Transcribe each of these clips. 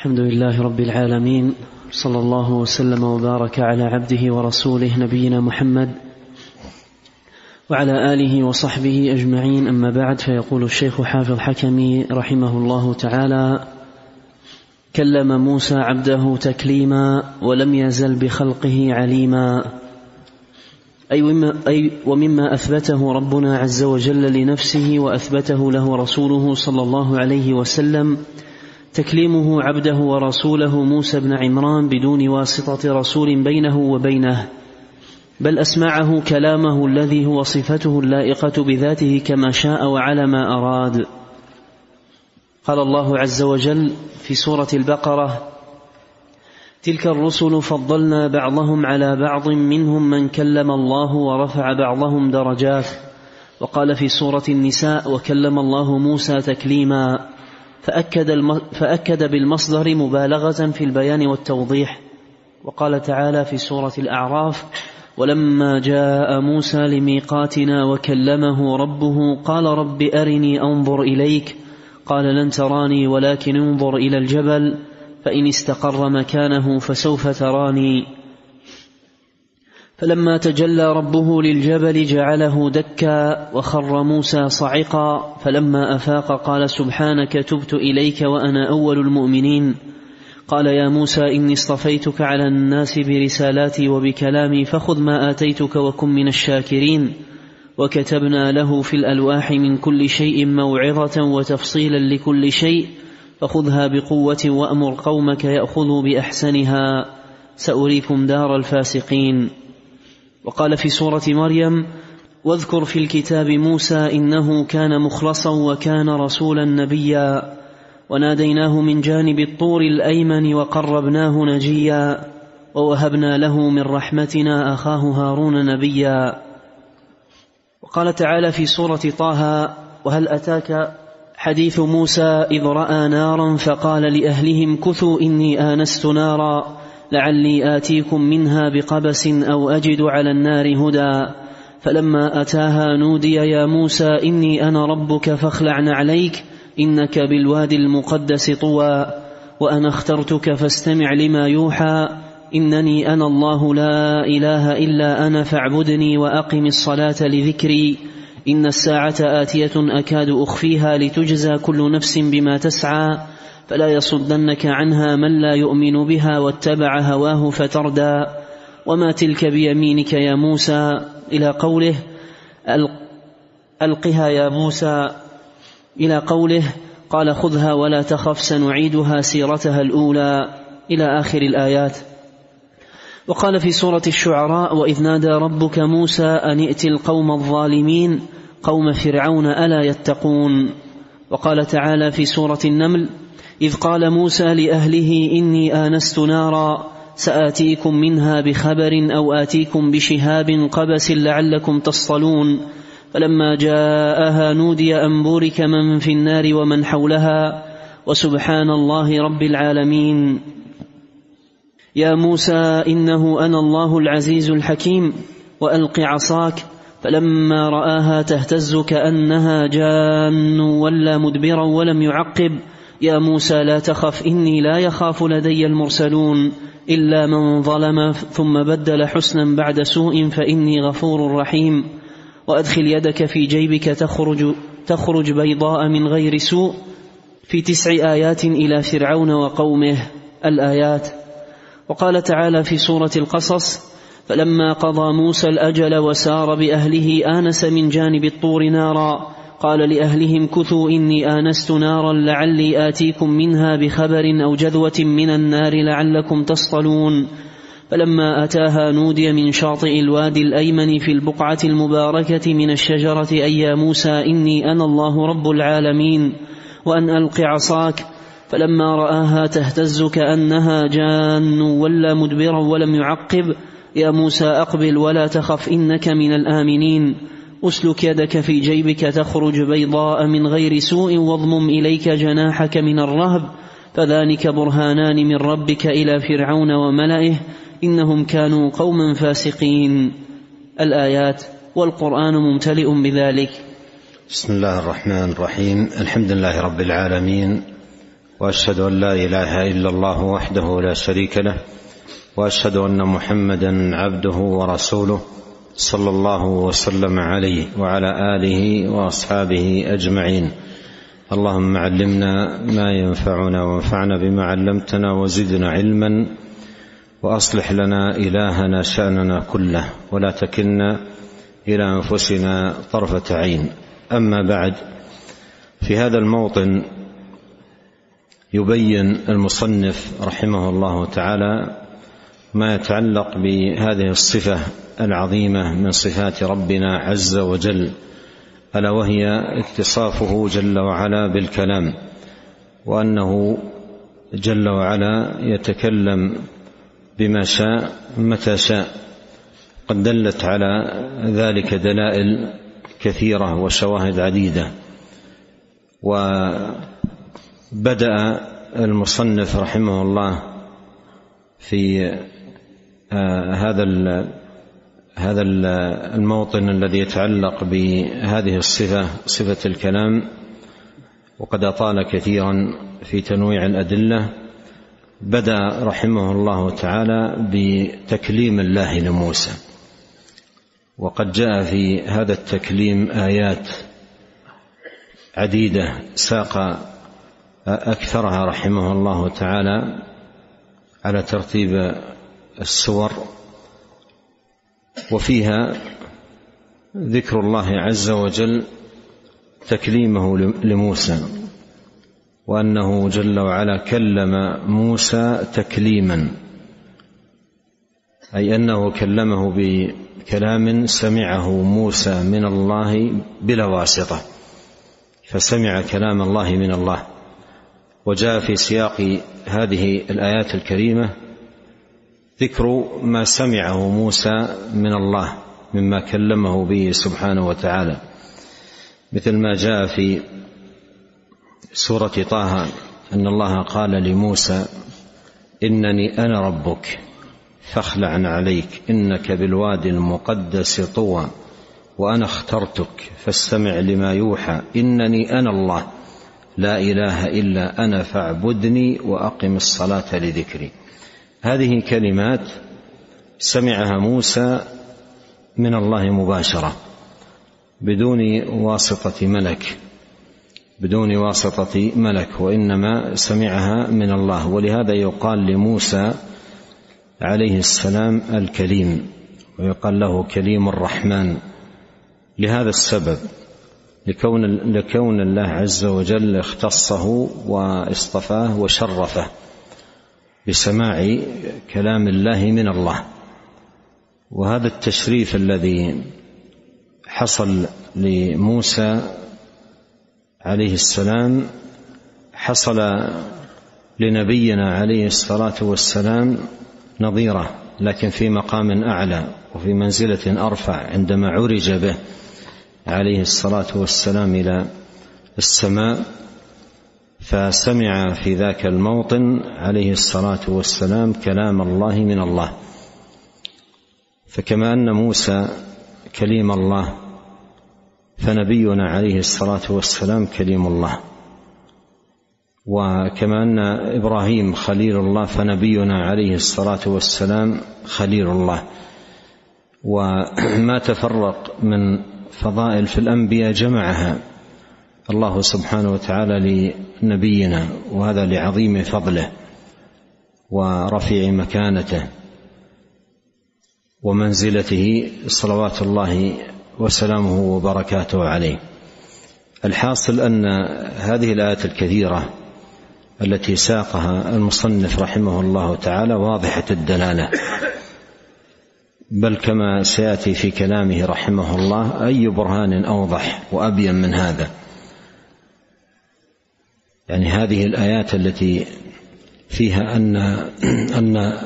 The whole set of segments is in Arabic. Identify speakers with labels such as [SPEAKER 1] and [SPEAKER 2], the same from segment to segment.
[SPEAKER 1] الحمد لله رب العالمين صلى الله وسلم وبارك على عبده ورسوله نبينا محمد وعلى آله وصحبه أجمعين. أما بعد فيقول الشيخ حافظ حكمي رحمه الله تعالى كلم موسى عبده تكليما ولم يزل بخلقه عليما. أي ومما, أثبته ربنا عز وجل لنفسه وأثبته له رسوله صلى الله عليه وسلم تكليمه عبده ورسوله موسى بن عمران بدون واسطة رسول بينه وبينه بل أسمعه كلامه الذي هو صفته اللائقة بذاته كما شاء وعلى ما أراد. قال الله عز وجل في سورة البقرة تلك الرسل فضلنا بعضهم على بعض منهم من كلم الله ورفع بعضهم درجات. وقال في سورة النساء وكلم الله موسى تكليما. فأكد. فأكد بالمصدر مبالغة في البيان والتوضيح. وقال تعالى في سورة الأعراف ولما جاء موسى لميقاتنا وكلمه ربه قال رب أرني أنظر إليك. قال لن تراني ولكن انظر إلى الجبل. فإن استقر مكانه فسوف تراني. فلما تجلى ربه للجبل جعله دكا وخر موسى صعقا فلما أفاق قال سبحانك تبت إليك وأنا أول المؤمنين. قال يا موسى إني اصطفيتك على الناس برسالاتي وبكلامي فخذ ما آتيتك وكن من الشاكرين. وكتبنا له في الألواح من كل شيء موعظة وتفصيلا لكل شيء فخذها بقوة وأمر قومك يأخذوا بأحسنها. سأريكم دار الفاسقين. وقال في سورة مريم واذكر في الكتاب موسى إنه كان مخلصا وكان رسولا نبيا وناديناه من جانب الطور الأيمن وقربناه نجيا ووهبنا له من رحمتنا أخاه هارون نبيا. وقال تعالى في سورة طه وهل أتاك حديث موسى إذ رأى نارا فقال لأهلهم كثوا إني آنست نارا لعلي آتيكم منها بقبس أو أجد على النار هدى. فلما أتاها نودي يا موسى إني أنا ربك فاخلع نعليك إنك بالوادي المقدس طوى. وأنا اخترتك فاستمع لما يوحى إنني أنا الله لا إله إلا أنا فاعبدني وأقم الصلاة لذكري. إن الساعة آتية أكاد أخفيها لتجزى كل نفس بما تسعى. فلا يصدنك عنها من لا يؤمن بها واتبع هواه فتردى. وما تلك بيمينك يا موسى؟ إلى قوله ألقها يا موسى. إلى قوله قال خذها ولا تخف سنعيدها سيرتها الأولى. إلى آخر الآيات. وقال في سورة الشعراء وإذ نادى ربك موسى أن ائت القوم الظالمين قوم فرعون ألا يتقون. وقال تعالى في سورة النمل إذ قال موسى لأهله إني آنست نارا سآتيكم منها بخبر أو آتيكم بشهاب قبس لعلكم تصطلون فلما جاءها نودي أن بورك من في النار ومن حولها وسبحان الله رب العالمين. يا موسى إنه أنا الله العزيز الحكيم وألق عصاك فلما رآها تهتز كأنها جان ولا مدبرا ولم يعقب يا موسى لا تخف إني لا يخاف لدي المرسلون إلا من ظلم ثم بدل حسنا بعد سوء فإني غفور رحيم. وأدخل يدك في جيبك تخرج تخرج بيضاء من غير سوء في تسع آيات إلى فرعون وقومه الآيات. وقال تعالى في سورة القصص فلما قضى موسى الأجل وسار بأهله آنس من جانب الطور نارا قال لأهلهم كثوا إني آنست نارا لعلي آتيكم منها بخبر أو جذوة من النار لعلكم تصطلون. فلما أتاها نودي من شاطئ الوادي الأيمن في البقعة المباركة من الشجرة أي يا موسى إني أنا الله رب العالمين وأن ألق عصاك. فلما رآها تهتز كأنها جان ولا مدبرا ولم يعقب يا موسى أقبل ولا تخف إنك من الآمنين. أسلك يدك في جيبك تخرج بيضاء من غير سوء واضمم إليك جناحك من الرهب. فذلك برهانان من ربك إلى فرعون وملئه إنهم كانوا قوما فاسقين. الآيات والقرآن ممتلئ بذلك.
[SPEAKER 2] بسم الله الرحمن الرحيم. الحمد لله رب العالمين. وأشهد أن لا إله إلا الله وحده لا شريك له. وأشهد أن محمدا عبده ورسوله. صلى الله وسلم عليه وعلى آله وأصحابه أجمعين. اللهم علمنا ما ينفعنا وانفعنا بما علمتنا وزدنا علما وأصلح لنا إلهنا شأننا كله ولا تكلنا إلى أنفسنا طرفة عين. أما بعد في هذا الموطن يبين المصنف رحمه الله تعالى ما يتعلق بهذه الصفة العظيمة من صفات ربنا عز وجل ألا وهي اتصافه جل وعلا بالكلام وأنه جل وعلا يتكلم بما شاء متى شاء قد دلت على ذلك دلائل كثيرة وشواهد عديدة وبدأ المصنف رحمه الله في هذا هذا الموطن الذي يتعلق بهذه الصفة صفة الكلام وقد أطال كثيرا في تنويع الأدلة بدأ رحمه الله تعالى بتكليم الله لموسى. وقد جاء في هذا التكليم آيات عديدة ساق أكثرها رحمه الله تعالى على ترتيب السور وفيها ذكر الله عز وجل تكليمه لموسى وأنه جل وعلا كلم موسى تكليما أي أنه كلمه بكلام سمعه موسى من الله بلا واسطة فسمع كلام الله من الله. وجاء في سياق هذه الآيات الكريمة ذكر ما سمعه موسى من الله مما كلمه به سبحانه وتعالى. مثل ما جاء في سورة طه أن الله قال لموسى إنني أنا ربك فاخلع عليك إنك بالوادي المقدس طوى وأنا اخترتك فاستمع لما يوحى إنني أنا الله لا إله إلا أنا فاعبدني وأقم الصلاة لذكري. هذه كلمات سمعها موسى من الله مباشرة بدون واسطة ملك بدون واسطة ملك وإنما سمعها من الله. ولهذا يقال لموسى عليه السلام الكليم ويقال له كليم الرحمن. لهذا السبب لكون لكون الله عز وجل اختصه واصطفاه وشرفه. بسماع كلام الله من الله. وهذا التشريف الذي حصل لموسى عليه السلام حصل لنبينا عليه الصلاة والسلام نظيرة لكن في مقام أعلى وفي منزلة أرفع عندما عرج به عليه الصلاة والسلام إلى السماء. فسمع في ذاك الموطن عليه الصلاة والسلام كلام الله من الله. فكما أن موسى كليم الله فنبينا عليه الصلاة والسلام كليم الله. وكما أن إبراهيم خليل الله فنبينا عليه الصلاة والسلام خليل الله. وما تفرق من فضائل في الأنبياء جمعها الله سبحانه وتعالى لنبينا وهذا لعظيم فضله ورفيع مكانته ومنزلته صلوات الله وسلامه وبركاته عليه. الحاصل أن هذه الآيات الكثيرة التي ساقها المصنف رحمه الله تعالى واضحة الدلالة. بل كما سيأتي في كلامه رحمه الله أي برهان أوضح وأبين من هذا. يعني هذه الآيات التي فيها أن أن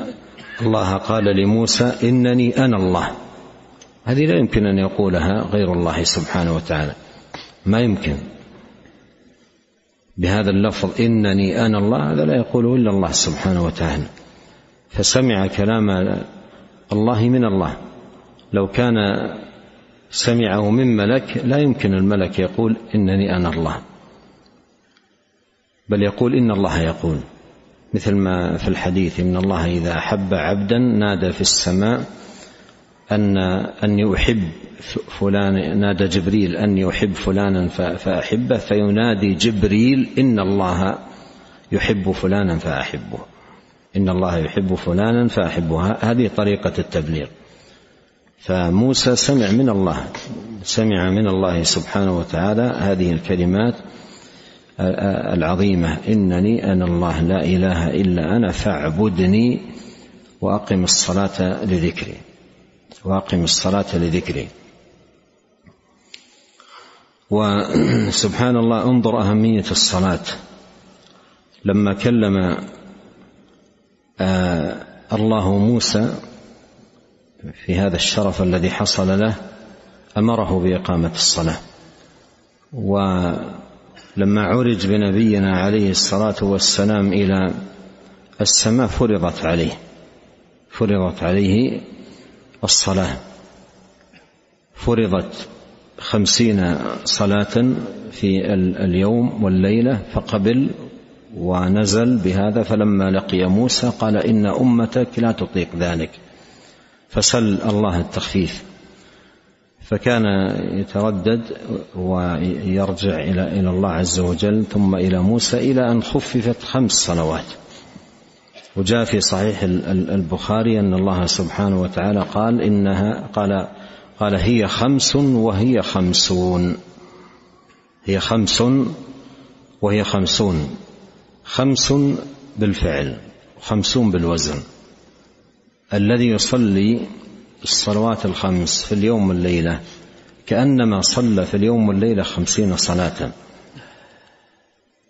[SPEAKER 2] الله قال لموسى إنني أنا الله. هذه لا يمكن أن يقولها غير الله سبحانه وتعالى. ما يمكن. بهذا اللفظ إنني أنا الله هذا لا يقوله إلا الله سبحانه وتعالى. فسمع كلام الله من الله. لو كان سمعه من ملك لا يمكن الملك يقول إنني أنا الله. بل يقول إن الله يقول. مثل ما في الحديث إن الله إذا أحب عبدا نادى في السماء أن أن يحب فلان نادى جبريل أن يحب فلانا فأحبه فينادي جبريل إن الله يحب فلانا فأحبه. إن الله يحب فلانا فأحبه. هذه طريقة التبليغ. فموسى سمع من الله سمع من الله سبحانه وتعالى هذه الكلمات العظيمة. إنني أنا الله لا إله إلا أنا فاعبدني وأقم الصلاة لذكري. وأقم الصلاة لذكري. وسبحان الله انظر أهمية الصلاة. لما كلم آه، الله موسى في هذا الشرف الذي حصل له أمره بإقامة الصلاة. ولما عرج بنبينا عليه الصلاة والسلام إلى السماء فرضت عليه فرضت عليه الصلاة. فرضت خمسين صلاة في اليوم والليلة فقبل ونزل بهذا فلما لقي موسى قال إن أمتك لا تطيق ذلك. فسل الله التخفيف. فكان يتردد ويرجع إلى إلى الله عز وجل ثم إلى موسى إلى أن خففت خمس صلوات. وجاء في صحيح البخاري أن الله سبحانه وتعالى قال انها قال قال هي خمس وهي خمسون. هي خمس وهي خمسون. خمس بالفعل خمسون بالوزن. الذي يصلي الصلوات الخمس في اليوم والليلة كأنما صلى في اليوم والليلة خمسين صلاة.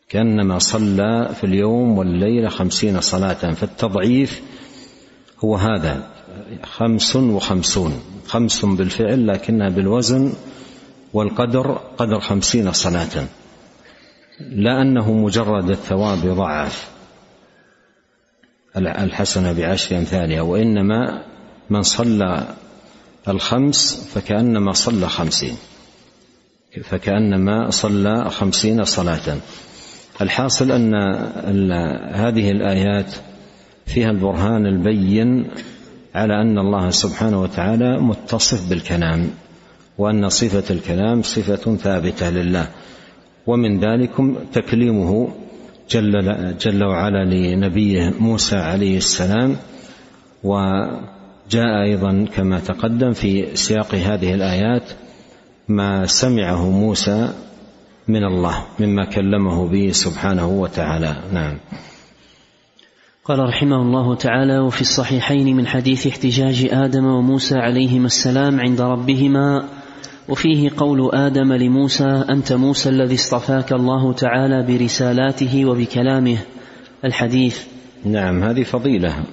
[SPEAKER 2] كأنما صلى في اليوم والليلة خمسين صلاة. فالتضعيف هو هذا خمس وخمسون. خمس بالفعل لكنها بالوزن والقدر قدر خمسين صلاة. لا أنه مجرد الثواب يضعف الحسنة بعشر أمثالها وإنما من صلى الخمس فكأنما صلى خمسين. فكأنما صلى خمسين صلاة. الحاصل أن هذه الآيات فيها البرهان البين على أن الله سبحانه وتعالى متصف بالكلام وأن صفة الكلام صفة ثابتة لله. ومن ذلكم تكليمه جل, جل وعلا لنبيه موسى عليه السلام وجاء أيضا كما تقدم في سياق هذه الآيات ما سمعه موسى من الله مما كلمه به سبحانه وتعالى. نعم.
[SPEAKER 1] قال رحمه الله تعالى وفي الصحيحين من حديث احتجاج آدم وموسى عليهما السلام عند ربهما وفيه قول آدم لموسى أنت موسى الذي اصطفاك الله تعالى برسالاته وبكلامه. الحديث.
[SPEAKER 2] نعم هذه فضيلة.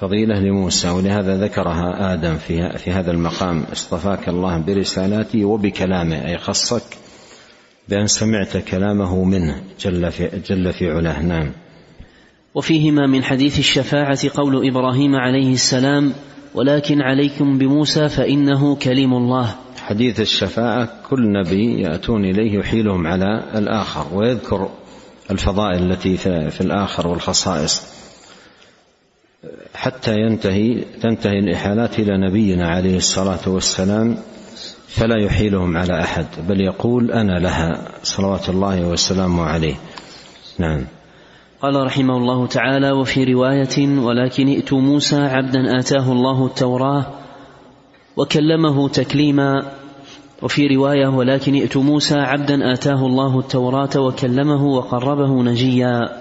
[SPEAKER 2] فضيلة لموسى ولهذا ذكرها آدم في في هذا المقام اصطفاك الله برسالاته وبكلامه أي خصك بأن سمعت كلامه منه جل في جل في علاه. نعم.
[SPEAKER 1] وفيهما من حديث الشفاعة قول إبراهيم عليه السلام ولكن عليكم بموسى فإنه كليم الله.
[SPEAKER 2] حديث الشفاعة كل نبي يأتون إليه يحيلهم على الآخر ويذكر الفضائل التي في الآخر والخصائص. حتى ينتهي تنتهي الإحالات إلى نبينا عليه الصلاة والسلام فلا يحيلهم على أحد بل يقول أنا لها صلوات الله وسلامه عليه. نعم.
[SPEAKER 1] قال رحمه الله تعالى وفي رواية ولكن ائتوا موسى عبدا آتاه الله التوراة وكلمه تكليما وفي رواية ولكن ائت موسى عبدا آتاه الله التوراة وكلمه وقربه نجيا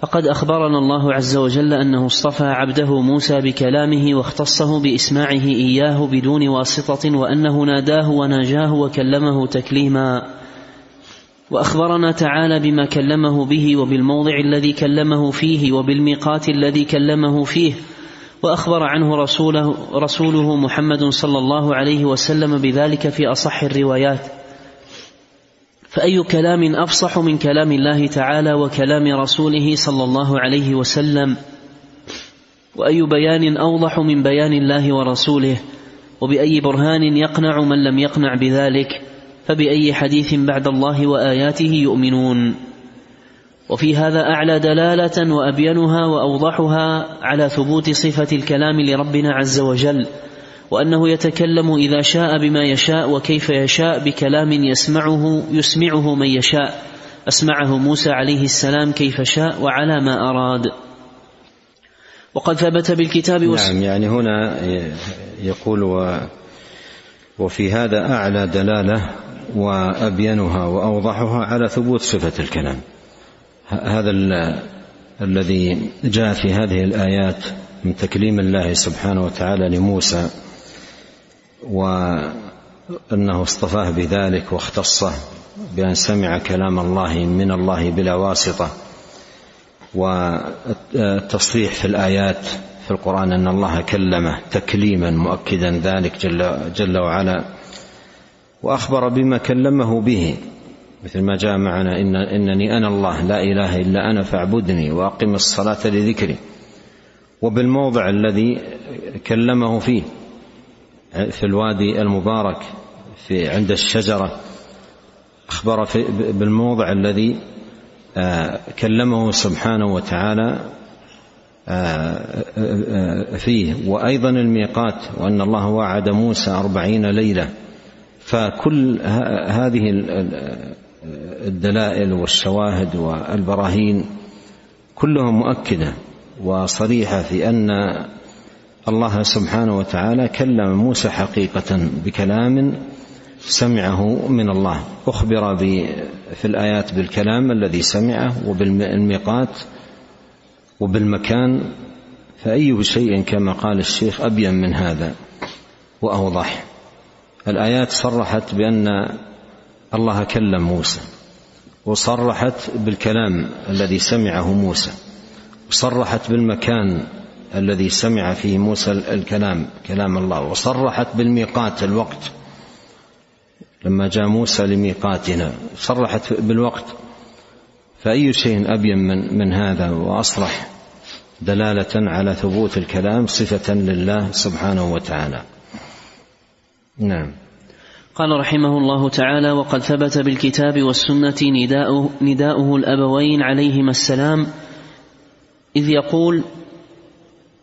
[SPEAKER 1] فقد أخبرنا الله عز وجل أنه اصطفى عبده موسى بكلامه واختصه بإسماعه إياه بدون واسطة وأنه ناداه وناجاه وكلمه تكليما. وأخبرنا تعالى بما كلمه به وبالموضع الذي كلمه فيه وبالميقات الذي كلمه فيه. وأخبر عنه رسوله رسوله محمد صلى الله عليه وسلم بذلك في أصح الروايات. فأي كلام أفصح من كلام الله تعالى وكلام رسوله صلى الله عليه وسلم؟ وأي بيان أوضح من بيان الله ورسوله؟ وبأي برهان يقنع من لم يقنع بذلك؟ فبأي حديث بعد الله وآياته يؤمنون؟ وفي هذا أعلى دلالة وأبينها وأوضحها على ثبوت صفة الكلام لربنا عز وجل. وأنه يتكلم إذا شاء بما يشاء وكيف يشاء بكلام يسمعه يسمعه من يشاء. أسمعه موسى عليه السلام كيف شاء وعلى ما أراد. وقد ثبت بالكتاب
[SPEAKER 2] نعم يعني هنا يقول و وفي هذا أعلى دلالة وأبينها وأوضحها على ثبوت صفة الكلام. هذا الذي جاء في هذه الآيات من تكليم الله سبحانه وتعالى لموسى وأنه اصطفاه بذلك واختصه بأن سمع كلام الله من الله بلا واسطة. والتصريح في الآيات في القرآن أن الله كلمه تكليما مؤكدا ذلك جل, جل وعلا. وأخبر بما كلمه به. مثل ما جاء معنا إن إنني أنا الله لا إله إلا أنا فاعبدني وأقم الصلاة لذكري. وبالموضع الذي كلمه فيه. في الوادي المبارك في عند الشجرة أخبر في بالموضع الذي آه، كلمه سبحانه وتعالى آه، آه، فيه. وأيضا الميقات وأن الله وعد موسى أربعين ليلة. فكل هذه الدلائل والشواهد والبراهين كلها مؤكدة وصريحة في أن الله سبحانه وتعالى كلم موسى حقيقة بكلام سمعه من الله. أخبر في الآيات بالكلام الذي سمعه وبالميقات وبالمكان فأي شيء كما قال الشيخ أبين من هذا وأوضح. الآيات صرحت بأن الله كلم موسى وصرحت بالكلام الذي سمعه موسى وصرحت بالمكان الذي سمع فيه موسى الكلام كلام الله. وصرحت بالميقات الوقت. لما جاء موسى لميقاتنا صرحت بالوقت. فأي شيء أبين من, من هذا؟ وأصرح دلالة على ثبوت الكلام صفة لله سبحانه وتعالى. نعم.
[SPEAKER 1] قال رحمه الله تعالى وقد ثبت بالكتاب والسنة نداؤه, نداؤه الأبوين عليهما السلام إذ يقول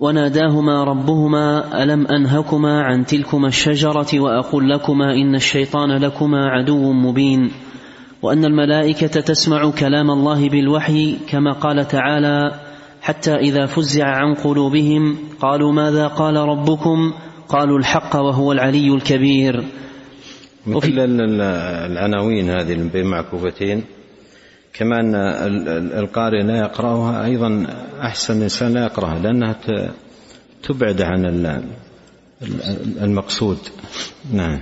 [SPEAKER 1] وناداهما ربهما ألم أنهكما عن تلكما الشجرة وأقول لكما إن الشيطان لكما عدو مبين؟ وأن الملائكة تسمع كلام الله بالوحي كما قال تعالى حتى إذا فزع عن قلوبهم قالوا ماذا قال ربكم؟ قالوا الحق وهو العلي الكبير.
[SPEAKER 2] مثل العناوين هذه بين معكوفتين كما أن القارئ لا يقرأها أيضا أحسن الإنسان لا يقرأها لأنها تبعد عن المقصود. نعم.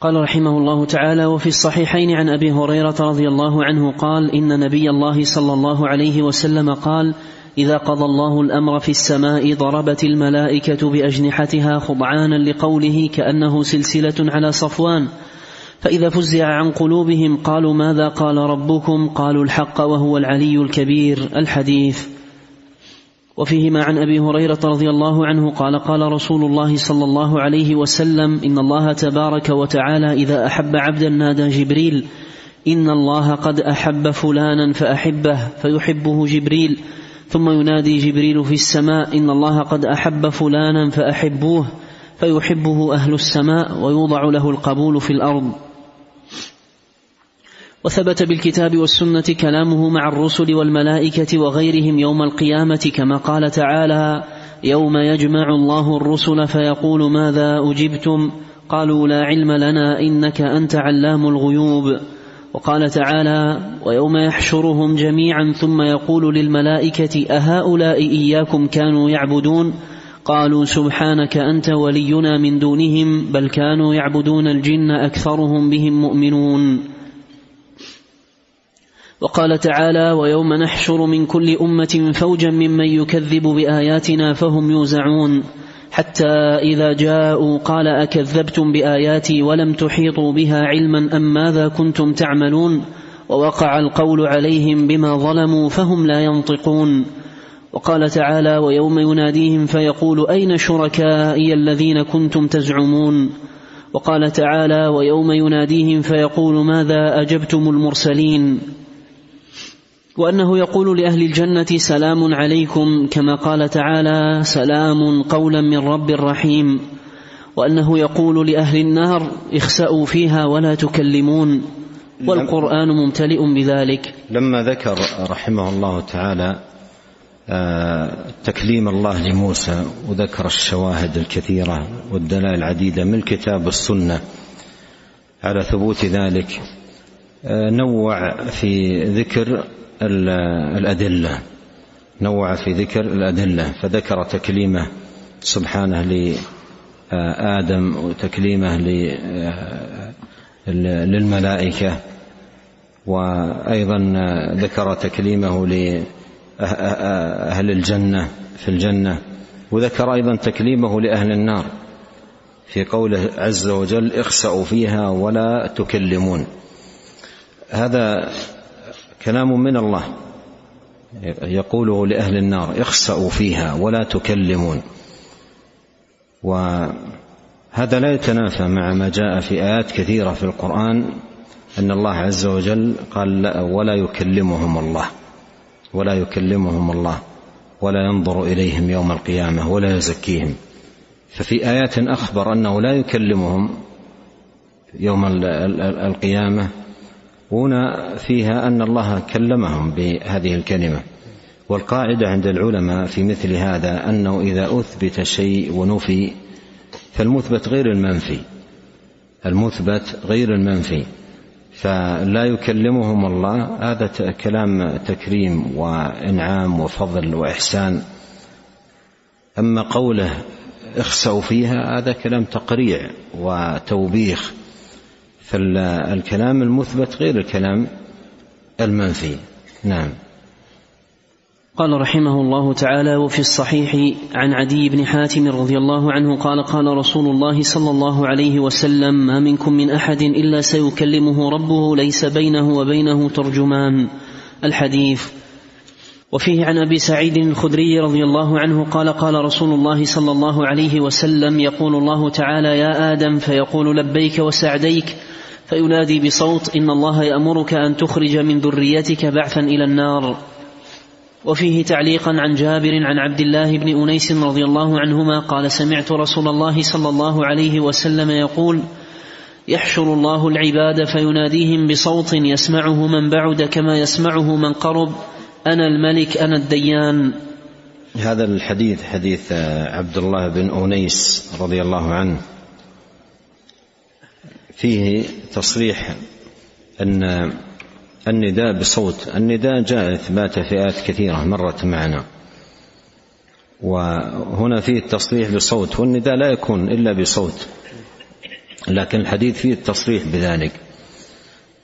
[SPEAKER 1] قال رحمه الله تعالى وفي الصحيحين عن أبي هريرة رضي الله عنه قال إن نبي الله صلى الله عليه وسلم قال إذا قضى الله الأمر في السماء ضربت الملائكة بأجنحتها خضعانا لقوله كأنه سلسلة على صفوان فإذا فزع عن قلوبهم قالوا ماذا قال ربكم؟ قالوا الحق وهو العلي الكبير الحديث. وفيهما عن أبي هريرة رضي الله عنه قال قال رسول الله صلى الله عليه وسلم إن الله تبارك وتعالى إذا أحب عبدا نادى جبريل إن الله قد أحب فلانا فأحبه فيحبه جبريل. ثم ينادي جبريل في السماء إن الله قد أحب فلانا فأحبوه فيحبه أهل السماء ويوضع له القبول في الأرض. وثبت بالكتاب والسنة كلامه مع الرسل والملائكة وغيرهم يوم القيامة كما قال تعالى: يوم يجمع الله الرسل فيقول ماذا أجبتم؟ قالوا لا علم لنا إنك أنت علام الغيوب. وقال تعالى: ويوم يحشرهم جميعا ثم يقول للملائكة أهؤلاء إياكم كانوا يعبدون؟ قالوا سبحانك أنت ولينا من دونهم بل كانوا يعبدون الجن أكثرهم بهم مؤمنون. وقال تعالى ويوم نحشر من كل أمة فوجا ممن يكذب بآياتنا فهم يوزعون. حتى إذا جاءوا قال أكذبتم بآياتي ولم تحيطوا بها علما أم ماذا كنتم تعملون؟ ووقع القول عليهم بما ظلموا فهم لا ينطقون. وقال تعالى ويوم يناديهم فيقول أين شركائي الذين كنتم تزعمون؟ وقال تعالى ويوم يناديهم فيقول ماذا أجبتم المرسلين؟ وأنه يقول لأهل الجنة سلام عليكم كما قال تعالى سلام قولا من رب رحيم وأنه يقول لأهل النار اخسأوا فيها ولا تكلمون والقرآن ممتلئ بذلك.
[SPEAKER 2] لما ذكر رحمه الله تعالى آه، تكليم الله لموسى وذكر الشواهد الكثيرة والدلائل العديدة من الكتاب والسنة على ثبوت ذلك آه، نوع في ذكر الأدلة. نوع في ذكر الأدلة. فذكر تكليمه سبحانه لآدم وتكليمه للملائكة. وأيضا ذكر تكليمه لأهل الجنة في الجنة. وذكر أيضا تكليمه لأهل النار في قوله عز وجل اخسأوا فيها ولا تكلمون. هذا كلام من الله. يقوله لأهل النار اخسأوا فيها ولا تكلمون. وهذا لا يتنافى مع ما جاء في آيات كثيرة في القرآن أن الله عز وجل قال لا ولا يكلمهم الله. ولا يكلمهم الله. ولا ينظر إليهم يوم القيامة ولا يزكيهم. ففي آيات أخبر أنه لا يكلمهم يوم القيامة هنا فيها أن الله كلمهم بهذه الكلمة. والقاعدة عند العلماء في مثل هذا أنه إذا أثبت شيء ونفي فالمثبت غير المنفي. المثبت غير المنفي. فلا يكلمهم الله. هذا كلام تكريم وإنعام وفضل وإحسان. أما قوله اخسأوا فيها هذا كلام تقريع وتوبيخ. فالكلام المثبت غير الكلام المنفي. نعم.
[SPEAKER 1] قال رحمه الله تعالى وفي الصحيح عن عدي بن حاتم رضي الله عنه قال قال رسول الله صلى الله عليه وسلم ما منكم من أحد إلا سيكلمه ربه ليس بينه وبينه ترجمان. الحديث. وفيه عن أبي سعيد الخدري رضي الله عنه قال قال رسول الله صلى الله عليه وسلم يقول الله تعالى يا آدم فيقول لبيك وسعديك فينادي بصوت إن الله يأمرك أن تخرج من ذريتك بعثا إلى النار. وفيه تعليقا عن جابر عن عبد الله بن أنيس رضي الله عنهما قال سمعت رسول الله صلى الله عليه وسلم يقول يحشر الله العباد فيناديهم بصوت يسمعه من بعد كما يسمعه من قرب أنا الملك أنا الديان.
[SPEAKER 2] هذا الحديث حديث عبد الله بن أنيس رضي الله عنه. فيه تصريح أن النداء بصوت النداء جاء إثبات فئات كثيرة مرت معنا. وهنا فيه التصريح بصوت والنداء لا يكون إلا بصوت لكن الحديث فيه التصريح بذلك.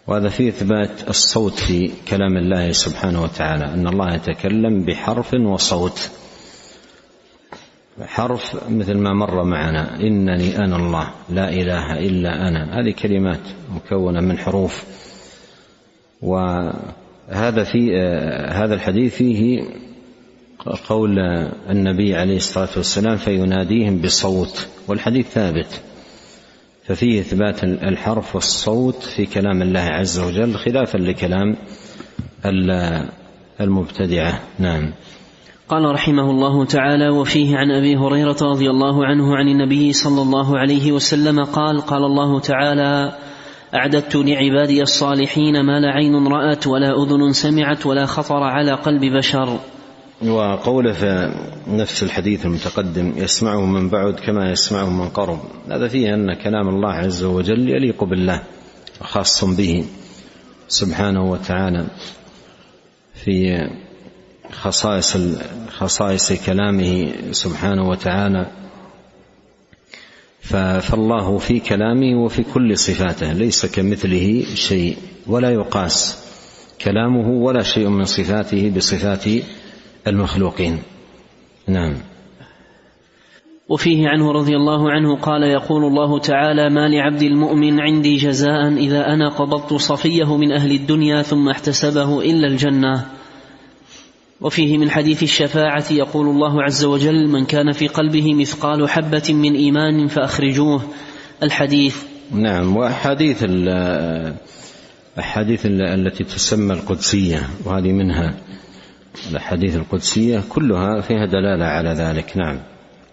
[SPEAKER 2] وهذا فيه إثبات الصوت في كلام الله سبحانه وتعالى أن الله يتكلم بحرف وصوت. حرف مثل ما مر معنا. إنني أنا الله. لا إله إلا أنا. هذه كلمات مكونة من حروف. وهذا في هذا الحديث فيه قول النبي عليه الصلاة والسلام فيناديهم بصوت والحديث ثابت. ففيه إثبات الحرف والصوت في كلام الله عز وجل خلافا لكلام المبتدعة. نعم.
[SPEAKER 1] قال رحمه الله تعالى وفيه عن أبي هريرة رضي الله عنه عن النبي صلى الله عليه وسلم قال قال الله تعالى أعددت لعبادي الصالحين ما لا عين رأت ولا أذن سمعت ولا خطر على قلب بشر.
[SPEAKER 2] وقوله في نفس الحديث المتقدم يسمعه من بعد كما يسمعه من قرب. هذا فيه أن كلام الله عز وجل يليق بالله خاص به سبحانه وتعالى. في خصائص خصائص كلامه سبحانه وتعالى. فالله في كلامه وفي كل صفاته ليس كمثله شيء ولا يقاس كلامه ولا شيء من صفاته بصفات المخلوقين. نعم.
[SPEAKER 1] وفيه عنه رضي الله عنه قال يقول الله تعالى ما لعبد المؤمن عندي جزاء إذا أنا قبضت صفيه من أهل الدنيا ثم احتسبه إلا الجنة. وفيه من حديث الشفاعة يقول الله عز وجل من كان في قلبه مثقال حبة من إيمان فأخرجوه. الحديث.
[SPEAKER 2] نعم وأحاديث الأحاديث التي تسمى القدسية وهذه منها الأحاديث القدسية كلها فيها دلالة على ذلك. نعم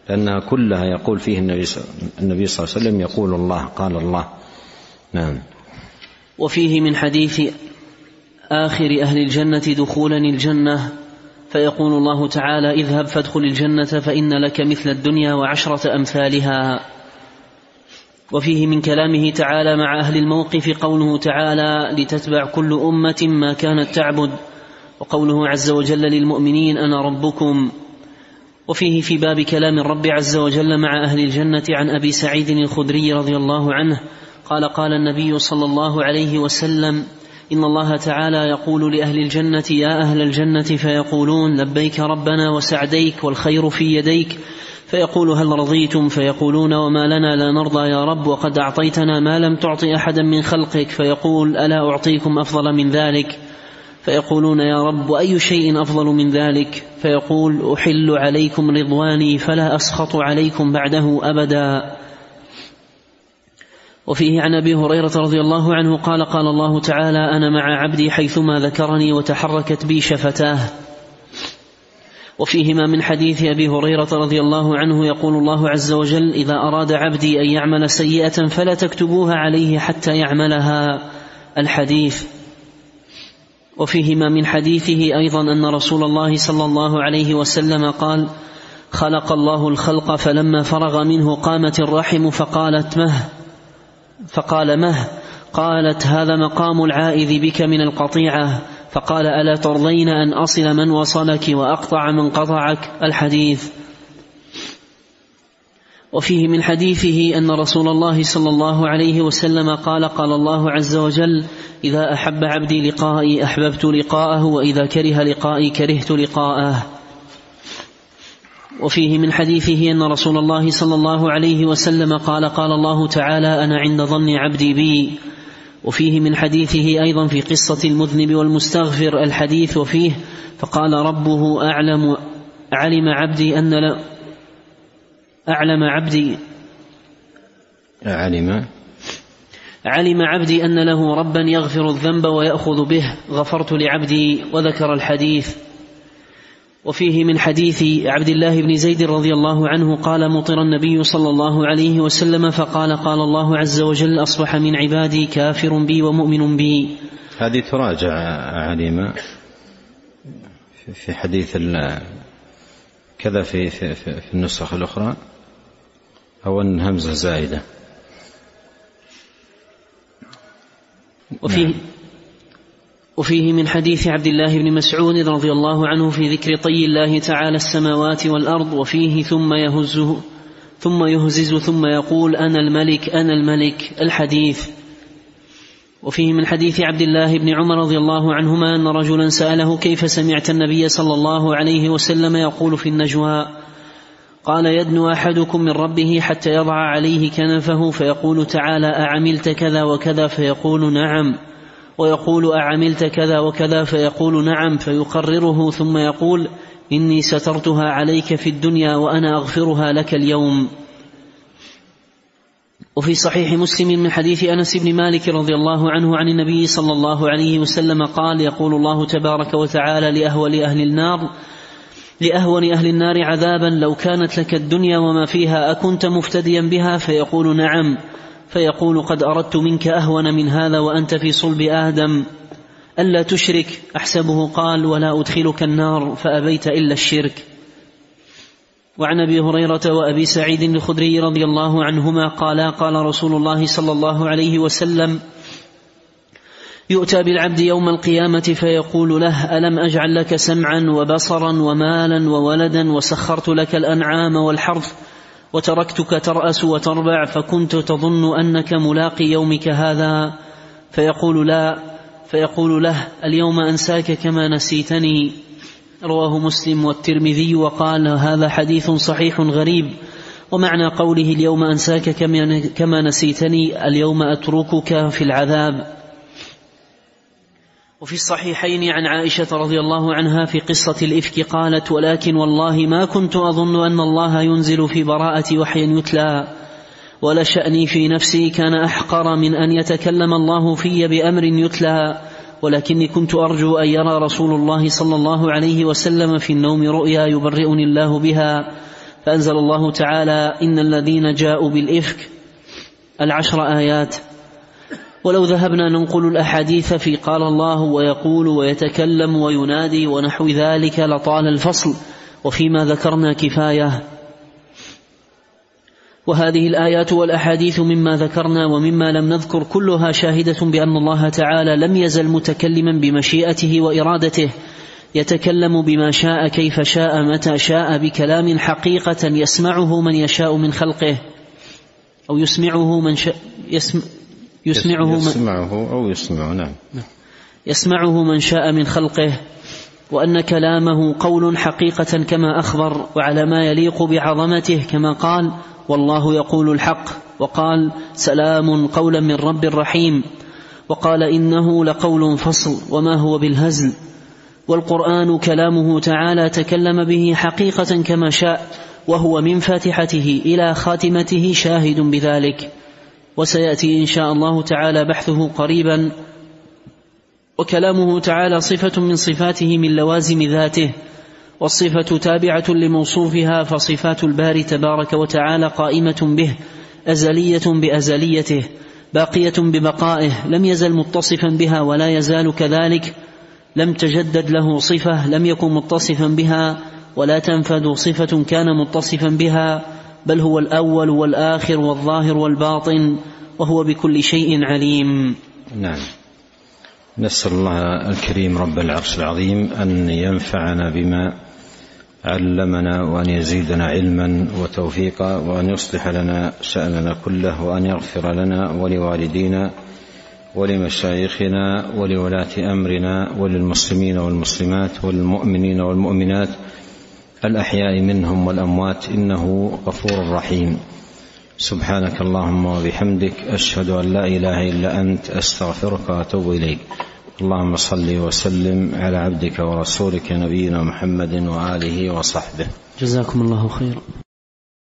[SPEAKER 2] لأنها كلها يقول فيه النبي صلى الله عليه وسلم يقول الله قال الله. نعم.
[SPEAKER 1] وفيه من حديث آخر أهل الجنة دخولا الجنة فيقول الله تعالى اذهب فادخل الجنة فإن لك مثل الدنيا وعشرة أمثالها. وفيه من كلامه تعالى مع أهل الموقف قوله تعالى لتتبع كل أمة ما كانت تعبد وقوله عز وجل للمؤمنين أنا ربكم. وفيه في باب كلام الرب عز وجل مع أهل الجنة عن أبي سعيد الخدري رضي الله عنه قال قال النبي صلى الله عليه وسلم إن الله تعالى يقول لأهل الجنة يا أهل الجنة فيقولون لبيك ربنا وسعديك والخير في يديك. فيقول هل رضيتم؟ فيقولون وما لنا لا نرضى يا رب وقد أعطيتنا ما لم تعط أحدا من خلقك. فيقول ألا أعطيكم أفضل من ذلك؟ فيقولون يا رب واي شيء أفضل من ذلك؟ فيقول أحل عليكم رضواني فلا أسخط عليكم بعده أبدا. وفيه عن أبي هريرة رضي الله عنه قال قال الله تعالى أنا مع عبدي حيثما ذكرني وتحركت بي شفتاه. وفيهما من حديث أبي هريرة رضي الله عنه يقول الله عز وجل إذا أراد عبدي أن يعمل سيئة فلا تكتبوها عليه حتى يعملها. الحديث. وفيهما من حديثه أيضا أن رسول الله صلى الله عليه وسلم قال خلق الله الخلق فلما فرغ منه قامت الرحم فقالت مه. فقال مه قالت هذا مقام العائذ بك من القطيعة. فقال ألا ترضين أن أصل من وصلك وأقطع من قطعك؟ الحديث. وفيه من حديثه أن رسول الله صلى الله عليه وسلم قال قال الله عز وجل إذا أحب عبدي لقائي أحببت لقاءه وإذا كره لقائي كرهت لقاءه. وفيه من حديثه أن رسول الله صلى الله عليه وسلم قال قال الله تعالى أنا عند ظن عبدي بي. وفيه من حديثه أيضا في قصة المذنب والمستغفر الحديث وفيه فقال ربه أعلم علم عبدي أن أعلم عبدي
[SPEAKER 2] علم
[SPEAKER 1] علم عبدي أن له ربا يغفر الذنب ويأخذ به. غفرت لعبدي وذكر الحديث. وفيه من حديث عبد الله بن زيد رضي الله عنه قال مطر النبي صلى الله عليه وسلم فقال قال الله عز وجل أصبح من عبادي كافر بي ومؤمن بي
[SPEAKER 2] هذه تراجع عليما في حديث كذا في, في, في النسخ الأخرى أو أن همزة زائدة
[SPEAKER 1] وفيه نعم. وفيه من حديث عبد الله بن مسعود رضي الله عنه في ذكر طي الله تعالى السماوات والأرض وفيه ثم يهزه ثم يهزز ثم يقول أنا الملك أنا الملك الحديث. وفيه من حديث عبد الله بن عمر رضي الله عنهما أن رجلا سأله كيف سمعت النبي صلى الله عليه وسلم يقول في النجوى؟ قال يدنو أحدكم من ربه حتى يضع عليه كنفه فيقول تعالى أعملت كذا وكذا؟ فيقول نعم. ويقول أعملت كذا وكذا فيقول نعم فيقرره ثم يقول إني سترتها عليك في الدنيا وأنا أغفرها لك اليوم. وفي صحيح مسلم من حديث أنس بن مالك رضي الله عنه عن النبي صلى الله عليه وسلم قال يقول الله تبارك وتعالى لأهول أهل النار لأهون أهل النار عذابا لو كانت لك الدنيا وما فيها أكنت مفتديا بها فيقول نعم. فيقول قد أردت منك أهون من هذا وأنت في صلب آدم. ألا تشرك أحسبه قال ولا أدخلك النار فأبيت إلا الشرك. وعن أبي هريرة وأبي سعيد الخدري رضي الله عنهما قالا قال رسول الله صلى الله عليه وسلم يؤتى بالعبد يوم القيامة فيقول له ألم أجعل لك سمعا وبصرا ومالا وولدا وسخرت لك الأنعام والحرث؟ وتركتك ترأس وتربع فكنت تظن أنك ملاقي يومك هذا فيقول لا فيقول له اليوم أنساك كما نسيتني. رواه مسلم والترمذي وقال هذا حديث صحيح غريب. ومعنى قوله اليوم أنساك كما نسيتني اليوم أتركك في العذاب. وفي الصحيحين عن عائشة رضي الله عنها في قصة الإفك قالت ولكن والله ما كنت أظن أن الله ينزل في براءة وحي يتلى ولشأني في نفسي كان أحقر من أن يتكلم الله في بأمر يتلى ولكني كنت أرجو أن يرى رسول الله صلى الله عليه وسلم في النوم رؤيا يبرئني الله بها فأنزل الله تعالى إن الذين جاءوا بالإفك العشر آيات. ولو ذهبنا ننقل الأحاديث في قال الله ويقول ويتكلم وينادي ونحو ذلك لطال الفصل وفيما ذكرنا كفاية. وهذه الآيات والأحاديث مما ذكرنا ومما لم نذكر كلها شاهدة بأن الله تعالى لم يزل متكلما بمشيئته وإرادته يتكلم بما شاء كيف شاء متى شاء بكلام حقيقة يسمعه من يشاء من خلقه أو يسمعه من شاء يسم يسمعه من
[SPEAKER 2] يسمعه أو يسمعه نعم.
[SPEAKER 1] يسمعه من شاء من خلقه وأن كلامه قول حقيقة كما أخبر وعلى ما يليق بعظمته كما قال والله يقول الحق. وقال سلام قولا من رب رحيم. وقال إنه لقول فصل وما هو بالهزل. والقرآن كلامه تعالى تكلم به حقيقة كما شاء وهو من فاتحته إلى خاتمته شاهد بذلك. وسيأتي إن شاء الله تعالى بحثه قريبا وكلامه تعالى صفة من صفاته من لوازم ذاته والصفة تابعة لموصوفها فصفات الباري تبارك وتعالى قائمة به أزلية بأزليته باقية ببقائه لم يزل متصفا بها ولا يزال كذلك لم تجدد له صفة لم يكن متصفا بها ولا تنفذ صفة كان متصفا بها بل هو الأول والآخر والظاهر والباطن وهو بكل شيء عليم.
[SPEAKER 2] نعم. نسأل الله الكريم رب العرش العظيم أن ينفعنا بما علمنا وأن يزيدنا علما وتوفيقا وأن يصلح لنا شأننا كله وأن يغفر لنا ولوالدينا ولمشايخنا ولولاة أمرنا وللمسلمين والمسلمات والمؤمنين والمؤمنات الأحياء منهم والأموات إنه غفور رحيم. سبحانك اللهم وبحمدك أشهد أن لا إله إلا أنت أستغفرك وأتوب إليك. اللهم صل وسلم على عبدك ورسولك نبينا محمد وآله وصحبه.
[SPEAKER 1] جزاكم الله خيرا.